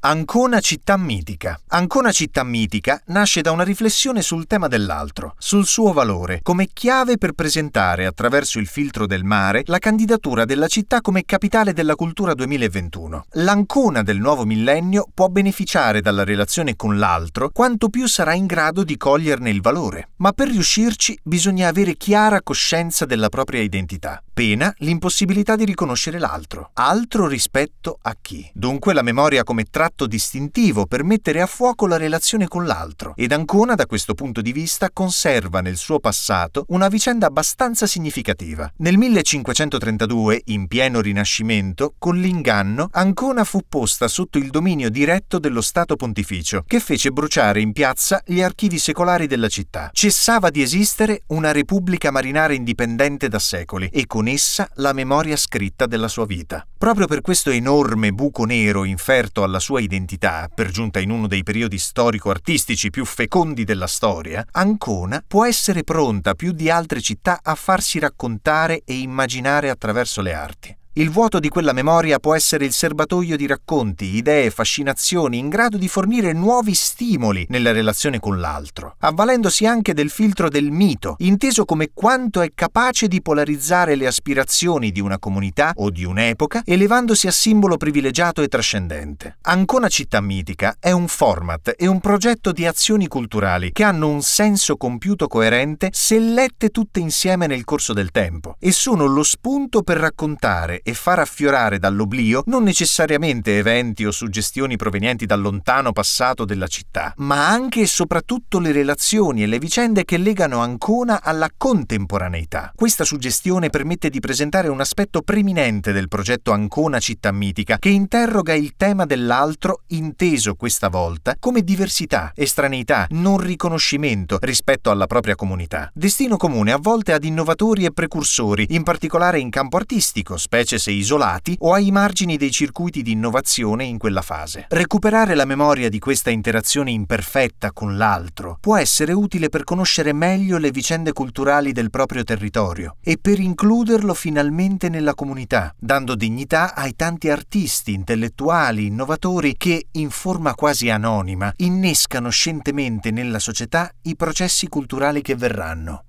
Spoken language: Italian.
Ancona città mitica. Ancona città mitica nasce da una riflessione sul tema dell'altro, sul suo valore, come chiave per presentare attraverso il filtro del mare la candidatura della città come capitale della cultura 2021. L'Ancona del nuovo millennio può beneficiare dalla relazione con l'altro quanto più sarà in grado di coglierne il valore, ma per riuscirci bisogna avere chiara coscienza della propria identità, pena l'impossibilità di riconoscere l'altro. Altro rispetto a chi? Dunque la memoria come tratto tratto distintivo per mettere a fuoco la relazione con l'altro ed Ancona da questo punto di vista conserva nel suo passato una vicenda abbastanza significativa. Nel 1532, in pieno rinascimento, con l'inganno, Ancona fu posta sotto il dominio diretto dello Stato Pontificio, che fece bruciare in piazza gli archivi secolari della città. Cessava di esistere una repubblica marinara indipendente da secoli e con essa la memoria scritta della sua vita. Proprio per questo enorme buco nero inferto alla sua sua identità, per giunta in uno dei periodi storico-artistici più fecondi della storia, Ancona può essere pronta più di altre città a farsi raccontare e immaginare attraverso le arti. Il vuoto di quella memoria può essere il serbatoio di racconti, idee, fascinazioni in grado di fornire nuovi stimoli nella relazione con l'altro, avvalendosi anche del filtro del mito, inteso come quanto è capace di polarizzare le aspirazioni di una comunità o di un'epoca, elevandosi a simbolo privilegiato e trascendente. Ancona città mitica è un format e un progetto di azioni culturali che hanno un senso compiuto coerente se lette tutte insieme nel corso del tempo e sono lo spunto per raccontare e far affiorare dall'oblio non necessariamente eventi o suggestioni provenienti dal lontano passato della città, ma anche e soprattutto le relazioni e le vicende che legano Ancona alla contemporaneità. Questa suggestione permette di presentare un aspetto preminente del progetto Ancona città mitica, che interroga il tema dell'altro inteso questa volta come diversità, estraneità, non riconoscimento rispetto alla propria comunità. Destino comune a volte ad innovatori e precursori, in particolare in campo artistico, specie se isolati o ai margini dei circuiti di innovazione in quella fase. Recuperare la memoria di questa interazione imperfetta con l'altro può essere utile per conoscere meglio le vicende culturali del proprio territorio e per includerlo finalmente nella comunità, dando dignità ai tanti artisti, intellettuali, innovatori che, in forma quasi anonima, innescano scientemente nella società i processi culturali che verranno.